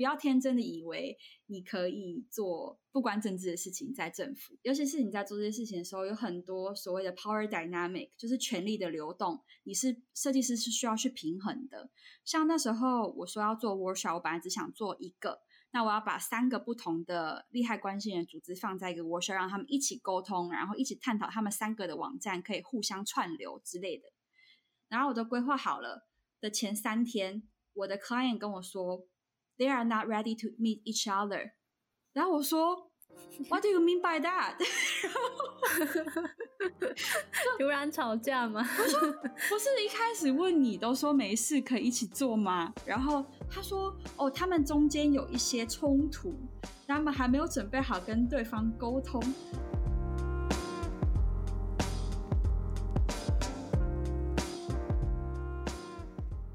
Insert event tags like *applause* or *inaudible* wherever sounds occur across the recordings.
不要天真的以为你可以做不关政治的事情，在政府，尤其是你在做这些事情的时候，有很多所谓的 power dynamic，就是权力的流动，你是设计师是需要去平衡的。像那时候我说要做 workshop，我本来只想做一个，那我要把三个不同的利害关系人组织放在一个 workshop，让他们一起沟通，然后一起探讨他们三个的网站可以互相串流之类的。然后我都规划好了的前三天，我的 client 跟我说。They are not ready to meet each other。然后我说，*laughs* What do you mean by that？*laughs* 突然吵架吗？我说，不是一开始问你都说没事可以一起做吗？然后他说，哦，他们中间有一些冲突，他们还没有准备好跟对方沟通。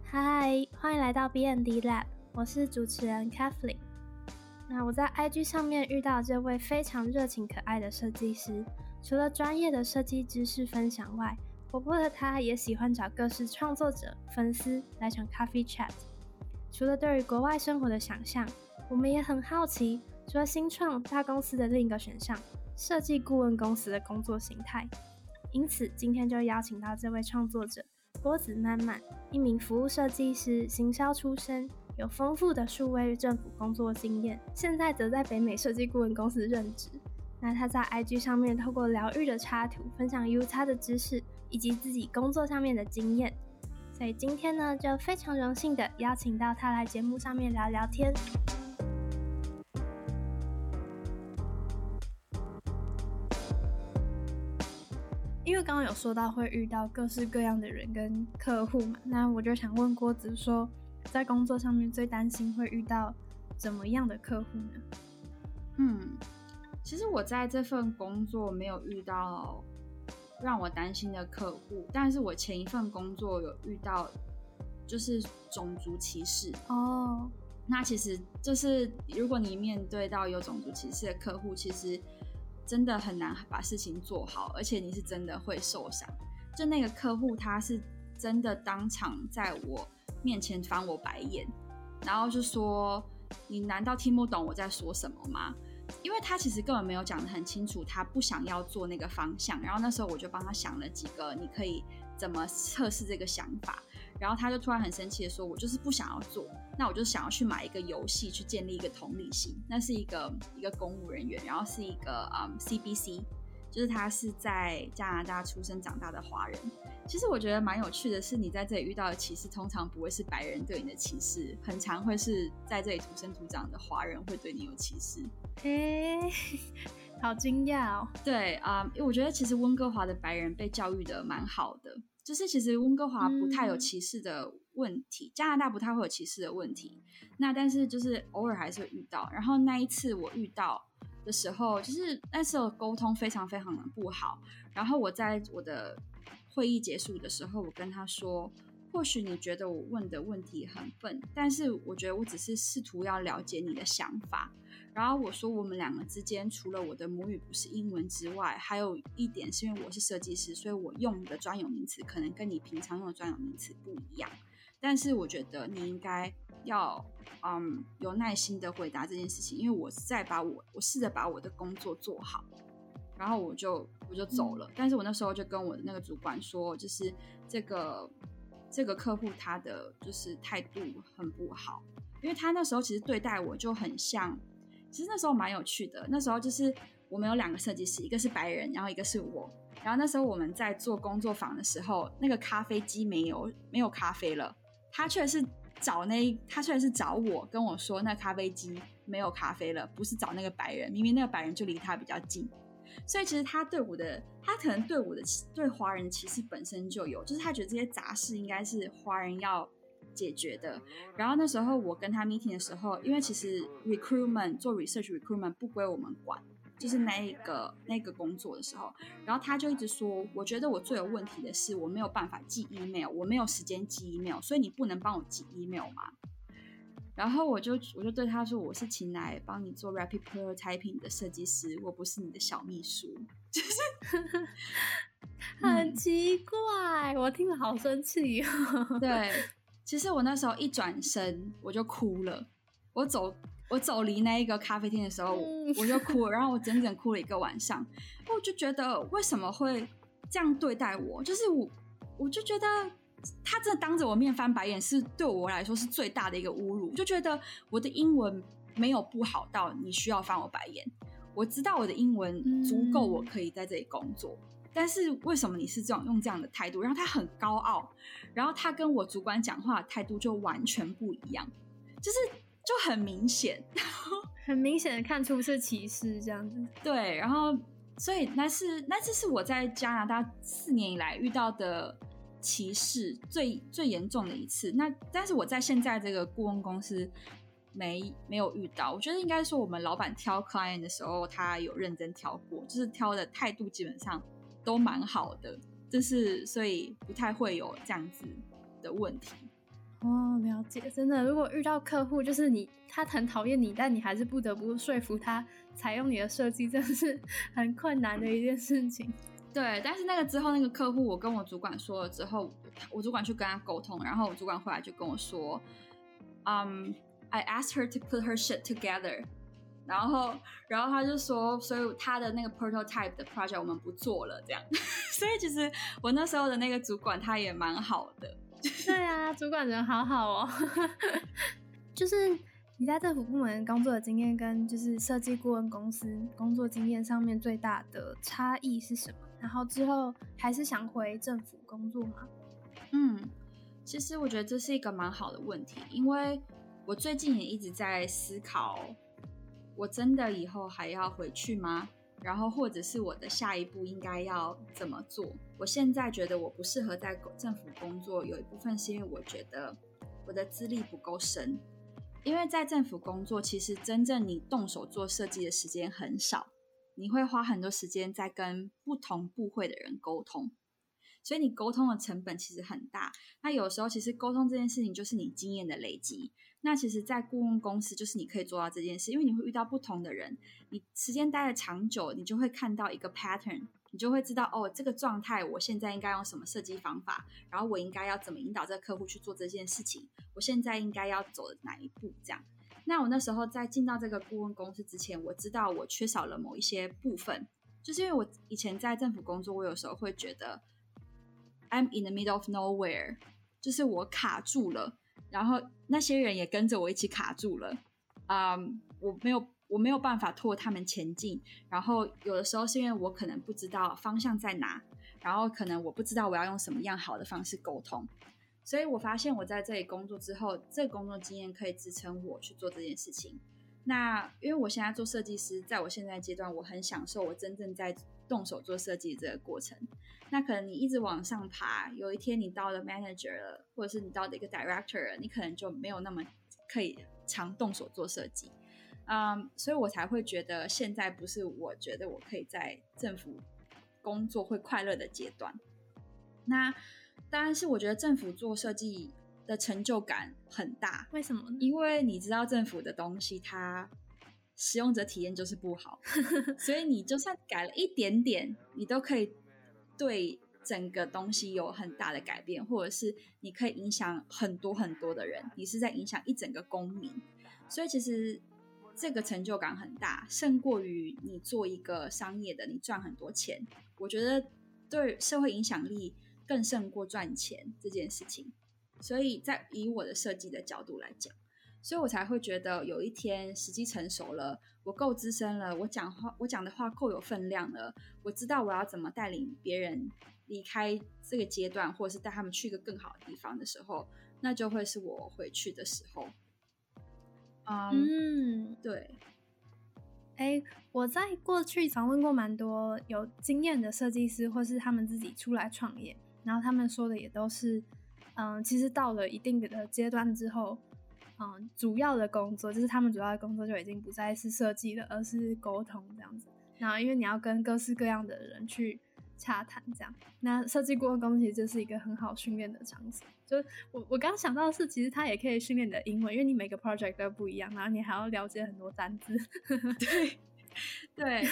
嗨，欢迎来到 B N D Lab。我是主持人 Kathleen。那我在 IG 上面遇到这位非常热情可爱的设计师，除了专业的设计知识分享外，活泼的他也喜欢找各式创作者、粉丝来场 Coffee Chat。除了对于国外生活的想象，我们也很好奇，除了新创大公司的另一个选项——设计顾问公司的工作形态。因此，今天就邀请到这位创作者波子曼曼，一名服务设计师、行销出身。有丰富的数位政府工作经验，现在则在北美设计顾问公司任职。那他在 IG 上面透过疗愈的插图分享 U 叉的知识，以及自己工作上面的经验。所以今天呢，就非常荣幸的邀请到他来节目上面聊聊天。因为刚刚有说到会遇到各式各样的人跟客户嘛，那我就想问郭子说。在工作上面最担心会遇到怎么样的客户呢？嗯，其实我在这份工作没有遇到让我担心的客户，但是我前一份工作有遇到，就是种族歧视哦。那其实就是如果你面对到有种族歧视的客户，其实真的很难把事情做好，而且你是真的会受伤。就那个客户，他是真的当场在我。面前翻我白眼，然后就说：“你难道听不懂我在说什么吗？”因为他其实根本没有讲得很清楚，他不想要做那个方向。然后那时候我就帮他想了几个，你可以怎么测试这个想法。然后他就突然很生气的说：“我就是不想要做，那我就想要去买一个游戏去建立一个同理心。那是一个一个公务人员，然后是一个嗯 CBC。”就是他是在加拿大出生长大的华人。其实我觉得蛮有趣的是，你在这里遇到的歧视，通常不会是白人对你的歧视，很常会是在这里土生土长的华人会对你有歧视。诶，好惊讶哦！对啊，因为我觉得其实温哥华的白人被教育的蛮好的，就是其实温哥华不太有歧视的问题，加拿大不太会有歧视的问题。那但是就是偶尔还是会遇到。然后那一次我遇到。的时候，就是那时候沟通非常非常的不好。然后我在我的会议结束的时候，我跟他说：“或许你觉得我问的问题很笨，但是我觉得我只是试图要了解你的想法。”然后我说：“我们两个之间，除了我的母语不是英文之外，还有一点是因为我是设计师，所以我用的专有名词可能跟你平常用的专有名词不一样。”但是我觉得你应该要，嗯，有耐心的回答这件事情，因为我在把我，我试着把我的工作做好，然后我就我就走了。但是我那时候就跟我的那个主管说，就是这个这个客户他的就是态度很不好，因为他那时候其实对待我就很像，其实那时候蛮有趣的。那时候就是我们有两个设计师，一个是白人，然后一个是我。然后那时候我们在做工作坊的时候，那个咖啡机没有没有咖啡了。他却是找那，他虽然是找我跟我说，那咖啡机没有咖啡了，不是找那个白人，明明那个白人就离他比较近，所以其实他对我的，他可能对我的对华人歧视本身就有，就是他觉得这些杂事应该是华人要解决的。然后那时候我跟他 meeting 的时候，因为其实 recruitment 做 research recruitment 不归我们管。就是那一个那个工作的时候，然后他就一直说，我觉得我最有问题的是我没有办法寄 email，我没有时间寄 email，所以你不能帮我寄 email 吗？然后我就我就对他说，我是请来帮你做 rapid prototyping 的设计师，我不是你的小秘书，*laughs* 就是 *laughs* 很奇怪，我听了好生气。*laughs* 对，其实我那时候一转身我就哭了。我走我走离那一个咖啡厅的时候，我就哭了，然后我整整哭了一个晚上。我就觉得为什么会这样对待我？就是我，我就觉得他真的当着我面翻白眼，是对我来说是最大的一个侮辱。就觉得我的英文没有不好到你需要翻我白眼。我知道我的英文足够，我可以在这里工作。但是为什么你是这种用这样的态度？然后他很高傲，然后他跟我主管讲话的态度就完全不一样，就是就很明显，*laughs* 很明显的看出是歧视这样子。对，然后所以那是那次是我在加拿大四年以来遇到的歧视最最严重的一次。那但是我在现在这个顾问公司没没有遇到。我觉得应该说我们老板挑 client 的时候，他有认真挑过，就是挑的态度基本上。都蛮好的，就是所以不太会有这样子的问题。哦，了解。真的，如果遇到客户就是你，他很讨厌你，但你还是不得不说服他采用你的设计，真的是很困难的一件事情。对，但是那个之后，那个客户我跟我主管说了之后，我主管去跟他沟通，然后我主管回来就跟我说，嗯，I asked her to put her shit together。*laughs* 然后，然后他就说，所以他的那个 prototype 的 project 我们不做了，这样。*laughs* 所以其实我那时候的那个主管他也蛮好的。*laughs* 对啊，主管人好好哦。*laughs* 就是你在政府部门工作的经验，跟就是设计顾问公司工作经验上面最大的差异是什么？然后之后还是想回政府工作吗？嗯，其实我觉得这是一个蛮好的问题，因为我最近也一直在思考。我真的以后还要回去吗？然后或者是我的下一步应该要怎么做？我现在觉得我不适合在政府工作，有一部分是因为我觉得我的资历不够深。因为在政府工作，其实真正你动手做设计的时间很少，你会花很多时间在跟不同部会的人沟通，所以你沟通的成本其实很大。那有时候其实沟通这件事情就是你经验的累积。那其实，在顾问公司，就是你可以做到这件事，因为你会遇到不同的人，你时间待的长久，你就会看到一个 pattern，你就会知道哦，这个状态我现在应该用什么设计方法，然后我应该要怎么引导这个客户去做这件事情，我现在应该要走哪一步？这样。那我那时候在进到这个顾问公司之前，我知道我缺少了某一些部分，就是因为我以前在政府工作，我有时候会觉得 I'm in the middle of nowhere，就是我卡住了。然后那些人也跟着我一起卡住了，啊，我没有我没有办法拖他们前进。然后有的时候是因为我可能不知道方向在哪，然后可能我不知道我要用什么样好的方式沟通。所以我发现我在这里工作之后，这个工作经验可以支撑我去做这件事情。那因为我现在做设计师，在我现在阶段，我很享受我真正在。动手做设计这个过程，那可能你一直往上爬，有一天你到了 manager 了，或者是你到了一个 director，你可能就没有那么可以常动手做设计，嗯，所以我才会觉得现在不是我觉得我可以在政府工作会快乐的阶段。那当然是我觉得政府做设计的成就感很大，为什么？因为你知道政府的东西它。使用者体验就是不好，*laughs* 所以你就算改了一点点，你都可以对整个东西有很大的改变，或者是你可以影响很多很多的人，你是在影响一整个公民，所以其实这个成就感很大，胜过于你做一个商业的，你赚很多钱。我觉得对社会影响力更胜过赚钱这件事情，所以在以我的设计的角度来讲。所以我才会觉得有一天时机成熟了，我够资深了，我讲话我讲的话够有分量了，我知道我要怎么带领别人离开这个阶段，或者是带他们去一个更好的地方的时候，那就会是我回去的时候。嗯，对。哎，我在过去访问过蛮多有经验的设计师，或是他们自己出来创业，然后他们说的也都是，嗯，其实到了一定的阶段之后。嗯，主要的工作就是他们主要的工作就已经不再是设计了，而是沟通这样子。然后，因为你要跟各式各样的人去洽谈，这样，那设计顾问工其实就是一个很好训练的场所。就我我刚想到的是，其实它也可以训练你的英文，因为你每个 project 都不一样，然后你还要了解很多单字。*laughs* 对，对，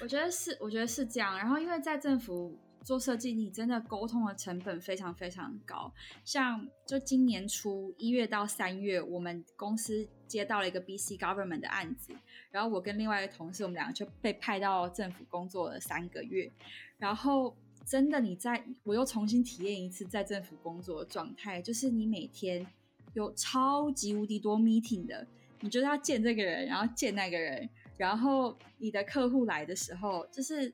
我觉得是，我觉得是这样。然后，因为在政府做设计，你真的沟通的成本非常非常高。像就今年初一月到三月，我们公司接到了一个 BC Government 的案子，然后我跟另外一个同事，我们两个就被派到政府工作了三个月。然后真的，你在我又重新体验一次在政府工作的状态，就是你每天有超级无敌多 meeting 的，你就是要见这个人，然后见那个人，然后你的客户来的时候，就是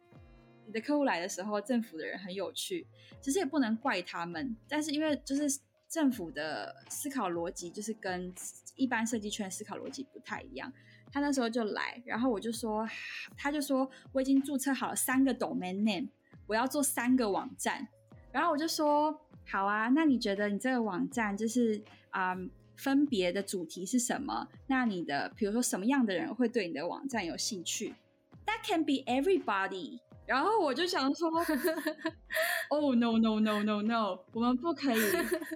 你的客户来的时候，政府的人很有趣，其实也不能怪他们，但是因为就是政府的思考逻辑就是跟一般设计圈思考逻辑不太一样。他那时候就来，然后我就说，他就说我已经注册好了三个 domain name，我要做三个网站。然后我就说好啊，那你觉得你这个网站就是啊、分别的主题是什么？那你的比如说什么样的人会对你的网站有兴趣？That can be everybody。然后我就想说，Oh *laughs* no no no no no，我们不可以，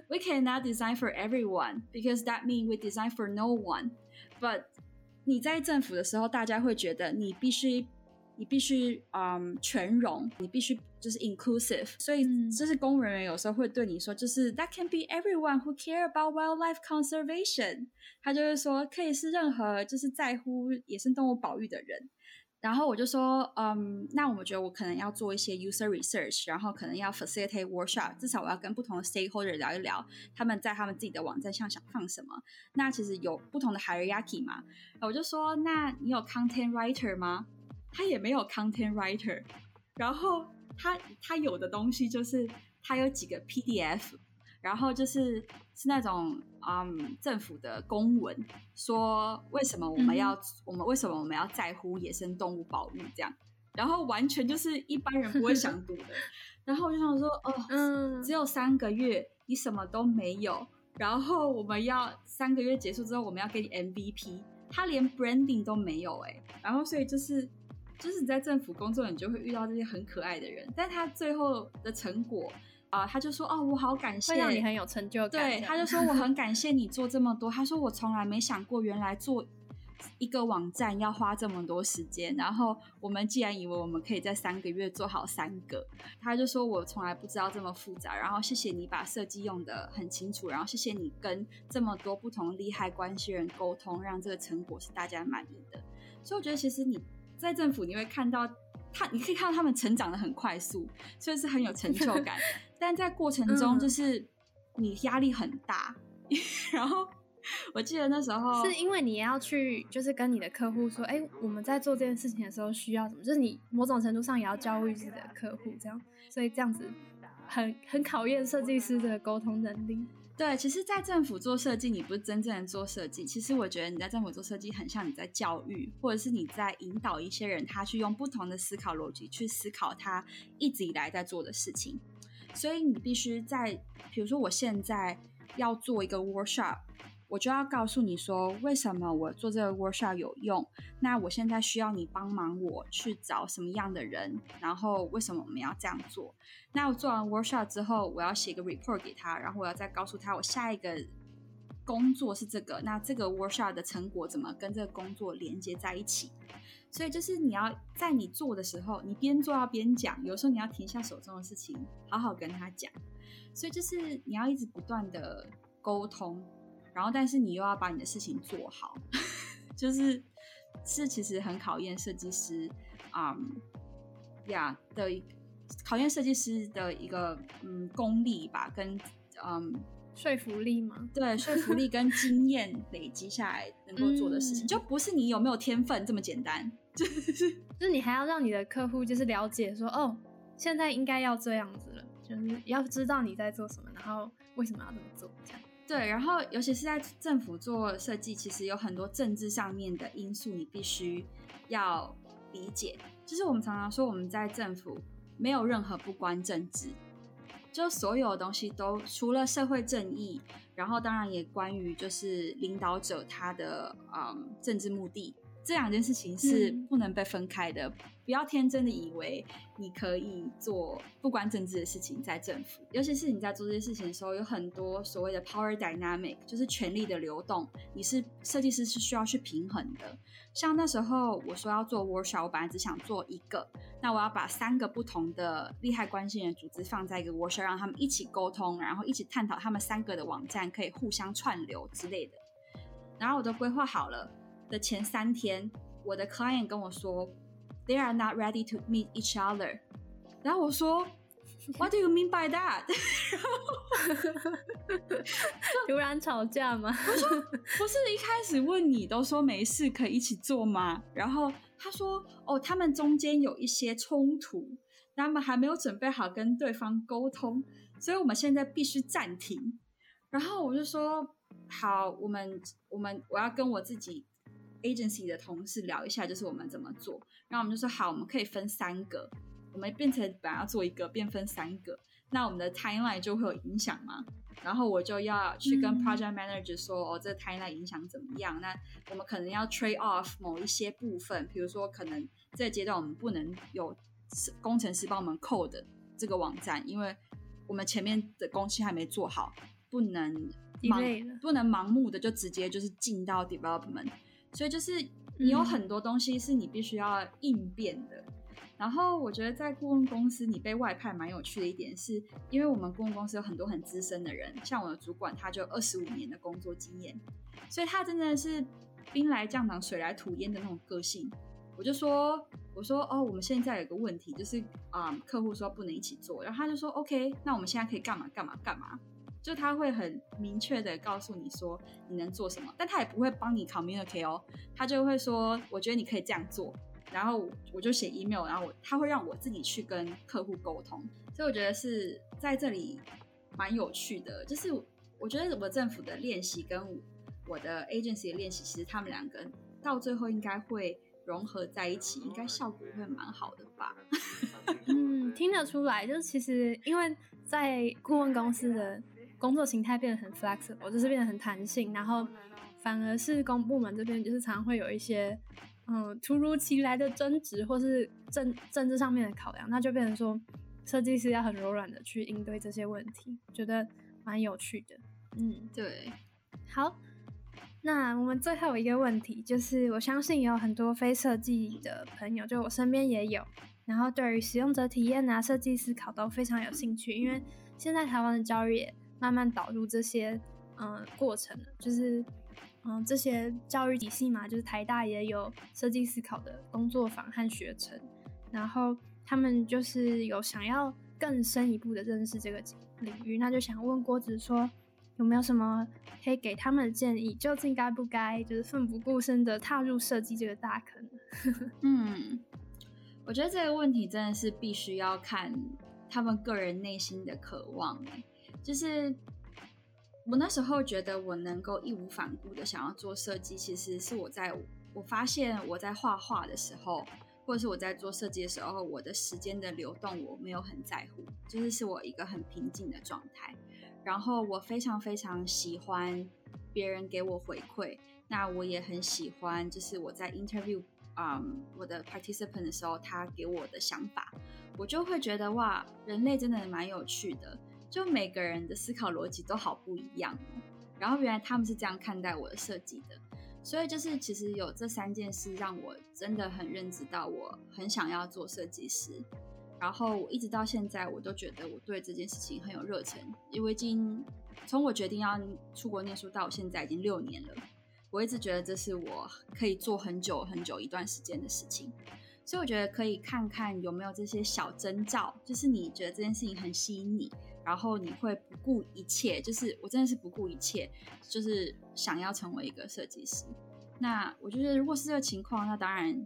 We cannot design for everyone because that means we design for no one。But 你在政府的时候，大家会觉得你必须，你必须，嗯，全容，你必须就是 inclusive。所以，嗯就是公务人员有时候会对你说，就是 that can be everyone who care about wildlife conservation。他就会说，可以是任何就是在乎野生动物保育的人。 然后我就说，嗯，那我们觉得我可能要做一些 user research，然后可能要 facilitate workshop，至少我要跟不同的 stakeholder 聊一聊，他们在他们自己的网站上想放什么。那其实有不同的 hierarchy 嘛，我就说，那你有 content writer 吗？他也没有 content writer，然后他他有的东西就是他有几个 PDF，然后就是是那种嗯政府的公文，说为什么我们要、我们为什么我们要在乎野生动物保育这样，然后完全就是一般人不会想读的，*laughs* 然后我就想说，哦，嗯。只有三个月，你什么都没有，然后我们要三个月结束之后，我们要给你 MVP，他连 branding 都没有哎、然后所以就是就是你在政府工作，你就会遇到这些很可爱的人，但他最后的成果啊、他就说哦，我好感谢，会让你很有成就感。对，他就说我很 *laughs* 感谢你做这么多。他说我从来没想过，原来做一个网站要花这么多时间。然后我们既然以为我们可以在三个月做好三个，他就说我从来不知道这么复杂。然后谢谢你把设计用的很清楚，然后谢谢你跟这么多不同利害关系人沟通，让这个成果是大家满意的。所以我觉得其实你在政府你会看到。他，你可以看到他们成长的很快速，所以是很有成就感。*laughs* 但在过程中，嗯就是你压力很大。*laughs* 然后我记得那时候是因为你要去，就是跟你的客户说，哎、我们在做这件事情的时候需要什么，就是你某种程度上也要教育自己的客户，这样，所以这样子很很考验设计师的沟通能力。对，其实，在政府做设计，你不是真正的做设计。其实，我觉得你在政府做设计，很像你在教育，或者是你在引导一些人，他去用不同的思考逻辑去思考他一直以来在做的事情。所以，你必须在，比如说，我现在要做一个 workshop，我就要告诉你说，为什么我做这个 workshop 有用。那我现在需要你帮忙我去找什么样的人，然后为什么我们要这样做？那我做完 workshop 之后，我要写个 report 给他，然后我要再告诉他我下一个工作是这个，那这个 workshop 的成果怎么跟这个工作连接在一起？所以就是你要在你做的时候，你边做要边讲，有时候你要停下手中的事情，好好跟他讲。所以就是你要一直不断的沟通，然后但是你又要把你的事情做好，*laughs* 就是是其实很考验设计师，啊呀的一考验设计师的一个嗯功力吧，跟嗯说服力吗？对说服力跟经验累积下来能够做的事情，*laughs* 嗯就不是你有没有天分这么简单，*laughs* 就是就是你还要让你的客户就是了解说，哦，现在应该要这样子了，就是要知道你在做什么，然后为什么要这么做，这样。对，然后尤其是在政府做设计，其实有很多政治上面的因素，你必须要理解。就是我们常常说，我们在政府没有任何不关政治，就所有的东西都除了社会正义，然后当然也关于就是领导者他的嗯政治目的这两件事情是不能被分开的。不要天真的以为你可以做不关政治的事情，在政府，尤其是你在做这些事情的时候，有很多所谓的 power dynamic，就是权力的流动，你是设计师是需要去平衡的。像那时候我说要做 workshop，我本来只想做一个，那我要把三个不同的利害关系人组织放在一个 workshop，让他们一起沟通，然后一起探讨他们三个的网站可以互相串流之类的。然后我都规划好了的前三天，我的 client 跟我说。They are not ready to meet each other。然后我说，*laughs* What do you mean by that？*laughs* 突然吵架吗？我说，不是一开始问你都说没事可以一起做吗？然后他说，哦，他们中间有一些冲突，他们还没有准备好跟对方沟通，所以我们现在必须暂停。然后我就说，好，我们我们我要跟我自己。Agency 的同事聊一下，就是我们怎么做，然后我们就说好，我们可以分三个，我们变成本来要做一个，变分三个，那我们的 timeline 就会有影响吗？然后我就要去跟 project manager 说，哦，这 timeline 影响怎么样？那我们可能要 trade off 某一些部分，比如说可能这个阶段我们不能有工程师帮我们 code 这个网站，因为我们前面的工期还没做好，不能盲不能盲目的就直接就是进到 development。所以就是你有很多东西是你必须要应变的。然后我觉得在顾问公司，你被外派蛮有趣的一点是，因为我们顾问公司有很多很资深的人，像我的主管他就二十五年的工作经验，所以他真的是兵来将挡，水来土掩的那种个性。我就说，我说哦，我们现在有个问题，就是啊，客户说不能一起做，然后他就说 OK，那我们现在可以干嘛干嘛干嘛。就他会很明确的告诉你说你能做什么，但他也不会帮你 communicate 哦，他就会说我觉得你可以这样做，然后我就写 email，然后我他会让我自己去跟客户沟通，所以我觉得是在这里蛮有趣的，就是我觉得我政府的练习跟我的 agency 的练习，其实他们两个到最后应该会融合在一起，应该效果会蛮好的吧？*laughs* 嗯，听得出来，就是其实因为在顾问公司的。工作形态变得很 flexible，就是变得很弹性，然后反而是公部门这边就是常常会有一些嗯突如其来的争执，或是政政治上面的考量，那就变成说设计师要很柔软的去应对这些问题，觉得蛮有趣的。嗯，对。好，那我们最后一个问题就是，我相信有很多非设计的朋友，就我身边也有，然后对于使用者体验啊、设计思考都非常有兴趣，因为现在台湾的教育也。慢慢导入这些嗯过程，就是嗯这些教育体系嘛，就是台大也有设计思考的工作坊和学程，然后他们就是有想要更深一步的认识这个领域，那就想问郭子说有没有什么可以给他们的建议，究竟该不该就是奋不顾身的踏入设计这个大坑？*laughs* 嗯，我觉得这个问题真的是必须要看他们个人内心的渴望。就是我那时候觉得我能够义无反顾的想要做设计，其实是我在我发现我在画画的时候，或者是我在做设计的时候，我的时间的流动我没有很在乎，就是是我一个很平静的状态。然后我非常非常喜欢别人给我回馈，那我也很喜欢，就是我在 interview 啊我的 participant 的时候，他给我的想法，我就会觉得哇，人类真的蛮有趣的。就每个人的思考逻辑都好不一样，然后原来他们是这样看待我的设计的，所以就是其实有这三件事让我真的很认知到我很想要做设计师，然后我一直到现在我都觉得我对这件事情很有热忱，因为已经从我决定要出国念书到现在已经六年了，我一直觉得这是我可以做很久很久一段时间的事情。所以我觉得可以看看有没有这些小征兆，就是你觉得这件事情很吸引你，然后你会不顾一切，就是我真的是不顾一切，就是想要成为一个设计师。那我觉得如果是这个情况，那当然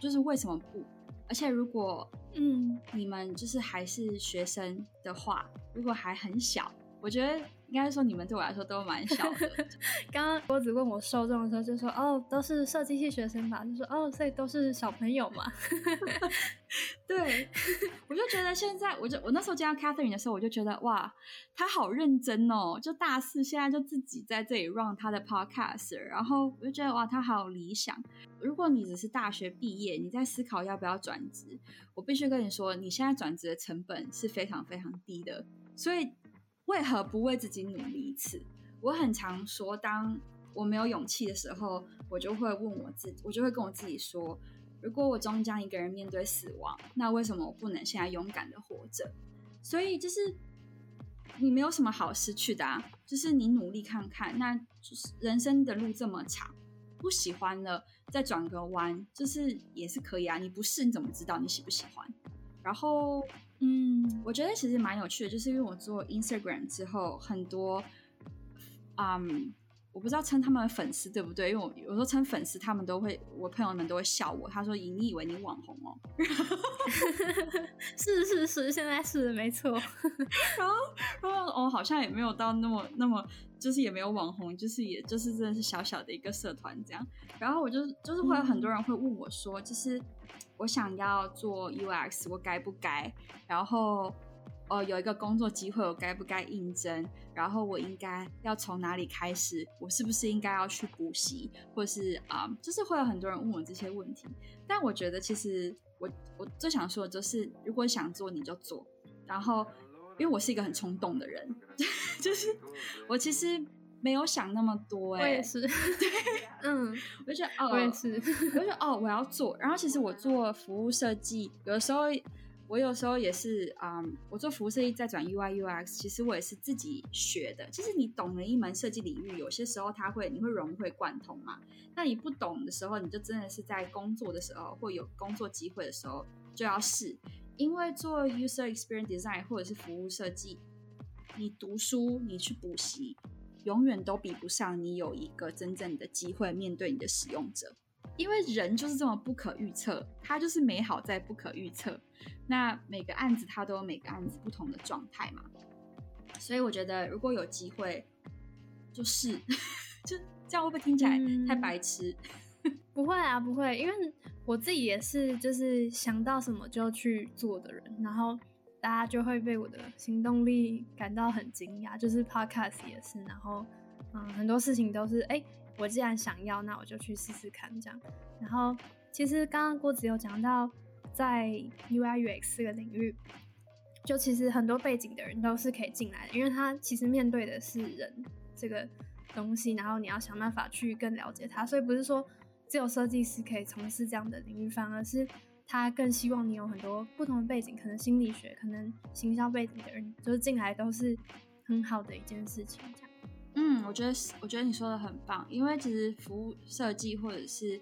就是为什么不？而且如果嗯你们就是还是学生的话，如果还很小，我觉得应该说你们对我来说都蛮小的。*laughs* 刚刚郭子问我受众的时候，就说哦，都是设计系学生吧？就说哦，所以都是小朋友嘛。*laughs* 对，我就觉得现在，我就我那时候见到 Catherine 的时候，我就觉得哇，他好认真哦，就大四现在就自己在这里 run 他的 podcast，然后我就觉得哇，他好理想。如果你只是大学毕业，你在思考要不要转职，我必须跟你说，你现在转职的成本是非常非常低的，所以。为何不为自己努力一次？我很常说，当我没有勇气的时候，我就会问我自己，我就会跟我自己说：如果我终将一个人面对死亡，那为什么我不能现在勇敢的活着？所以就是你没有什么好失去的啊，就是你努力看看，那就是人生的路这么长，不喜欢了再转个弯，就是也是可以啊。你不试你怎么知道你喜不喜欢？然后。嗯，我觉得其实蛮有趣的，就是因为我做 Instagram 之后，很多，嗯，我不知道称他们粉丝对不对，因为我有时候称粉丝，他们都会，我朋友们都会笑我，他说：“你以为你网红哦？” *laughs* 是是是，现在是没错。*laughs* 然后，然后哦，好像也没有到那么那么，就是也没有网红，就是也就是真的是小小的一个社团这样。然后我就就是会有很多人会问我说，就是。我想要做 UX，我该不该？然后，呃，有一个工作机会，我该不该应征？然后我应该要从哪里开始？我是不是应该要去补习？或者是啊，就是会有很多人问我这些问题。但我觉得，其实我我最想说的就是，如果想做，你就做。然后，因为我是一个很冲动的人，*laughs* 就是我其实。没有想那么多，哎，我也是，对，*laughs* 嗯，我就觉得，哦，我也是，我就觉得，哦，我要做。然后其实我做服务设计，有的时候我有时候也是，嗯，我做服务设计再转 UI UX，其实我也是自己学的。其实你懂了一门设计领域，有些时候它会你会融会贯通嘛。那你不懂的时候，你就真的是在工作的时候或有工作机会的时候就要试，因为做 user experience design 或者是服务设计，你读书，你去补习。永远都比不上你有一个真正的机会面对你的使用者，因为人就是这么不可预测，它就是美好在不可预测。那每个案子它都有每个案子不同的状态嘛，所以我觉得如果有机会，就是 *laughs* 就这样会不会听起来太白痴？*laughs* 不会啊，不会，因为我自己也是就是想到什么就去做的人，然后。大家就会被我的行动力感到很惊讶，就是 podcast 也是，然后嗯，很多事情都是哎，我既然想要，那我就去试试看这样。然后其实刚刚郭子有讲到，在 UI UX 这个领域，就其实很多背景的人都是可以进来的，因为他其实面对的是人这个东西，然后你要想办法去更了解他，所以不是说只有设计师可以从事这样的领域，反而是。他更希望你有很多不同的背景，可能心理学、可能行销背景的人，就是进来都是很好的一件事情。这样，嗯，我觉得我觉得你说的很棒，因为其实服务设计或者是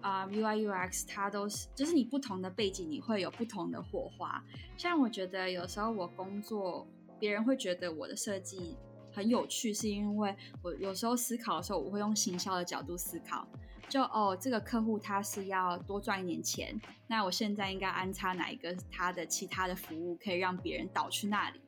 啊 UI UX，它都是就是你不同的背景，你会有不同的火花。像我觉得有时候我工作，别人会觉得我的设计很有趣，是因为我有时候思考的时候，我会用行销的角度思考。就哦，这个客户他是要多赚一点钱，那我现在应该安插哪一个他的其他的服务，可以让别人导去那里？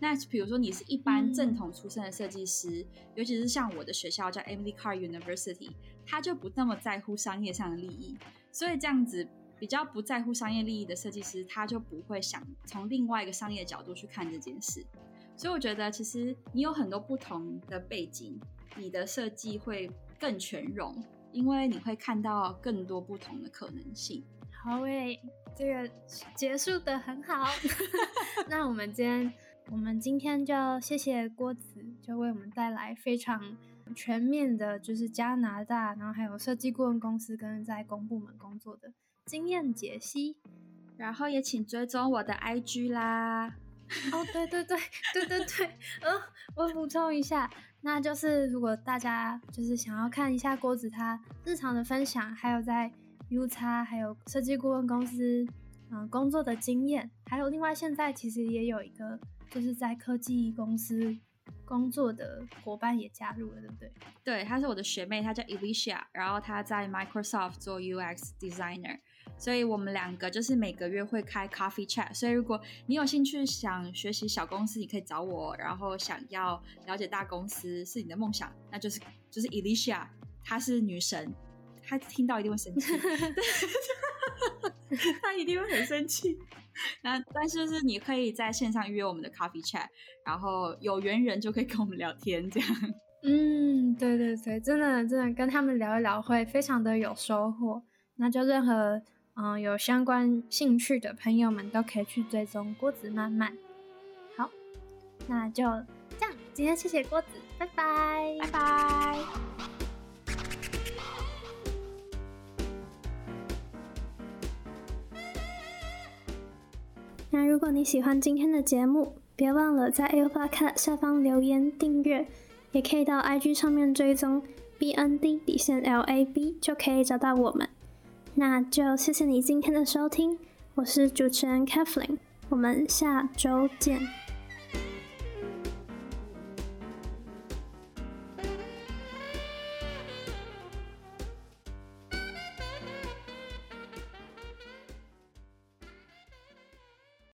那比如说你是一般正统出身的设计师，尤其是像我的学校叫 Emily Carr University，他就不那么在乎商业上的利益，所以这样子比较不在乎商业利益的设计师，他就不会想从另外一个商业角度去看这件事。所以我觉得其实你有很多不同的背景，你的设计会更全容。因为你会看到更多不同的可能性。好诶，这个结束的很好。*laughs* *laughs* 那我们今天，我们今天就谢谢郭子，就为我们带来非常全面的，就是加拿大，然后还有设计顾问公司跟在公部门工作的经验解析。然后也请追踪我的 IG 啦。哦，对对对对对对，呃，我补充一下。那就是如果大家就是想要看一下郭子他日常的分享，还有在 U 叉还有设计顾问公司嗯工作的经验，还有另外现在其实也有一个就是在科技公司工作的伙伴也加入了，对不对？对，她是我的学妹，她叫 Elisha，然后她在 Microsoft 做 UX designer。所以我们两个就是每个月会开 coffee chat。所以如果你有兴趣想学习小公司，你可以找我；然后想要了解大公司是你的梦想，那就是就是 Alicia，她是女神，她听到一定会生气，*laughs* *laughs* 她一定会很生气。那但是是你可以在线上预约我们的 coffee chat，然后有缘人就可以跟我们聊天这样。嗯，对对对，真的真的跟他们聊一聊会非常的有收获。那就任何嗯有相关兴趣的朋友们都可以去追踪郭子慢慢。好，那就这样，今天谢谢郭子，拜拜，拜拜。那如果你喜欢今天的节目，别忘了在 Apple Podcast 下方留言订阅，也可以到 IG 上面追踪 BND 底线 LAB 就可以找到我们。那就谢谢你今天的收听，我是主持人凯芙琳我们下周见。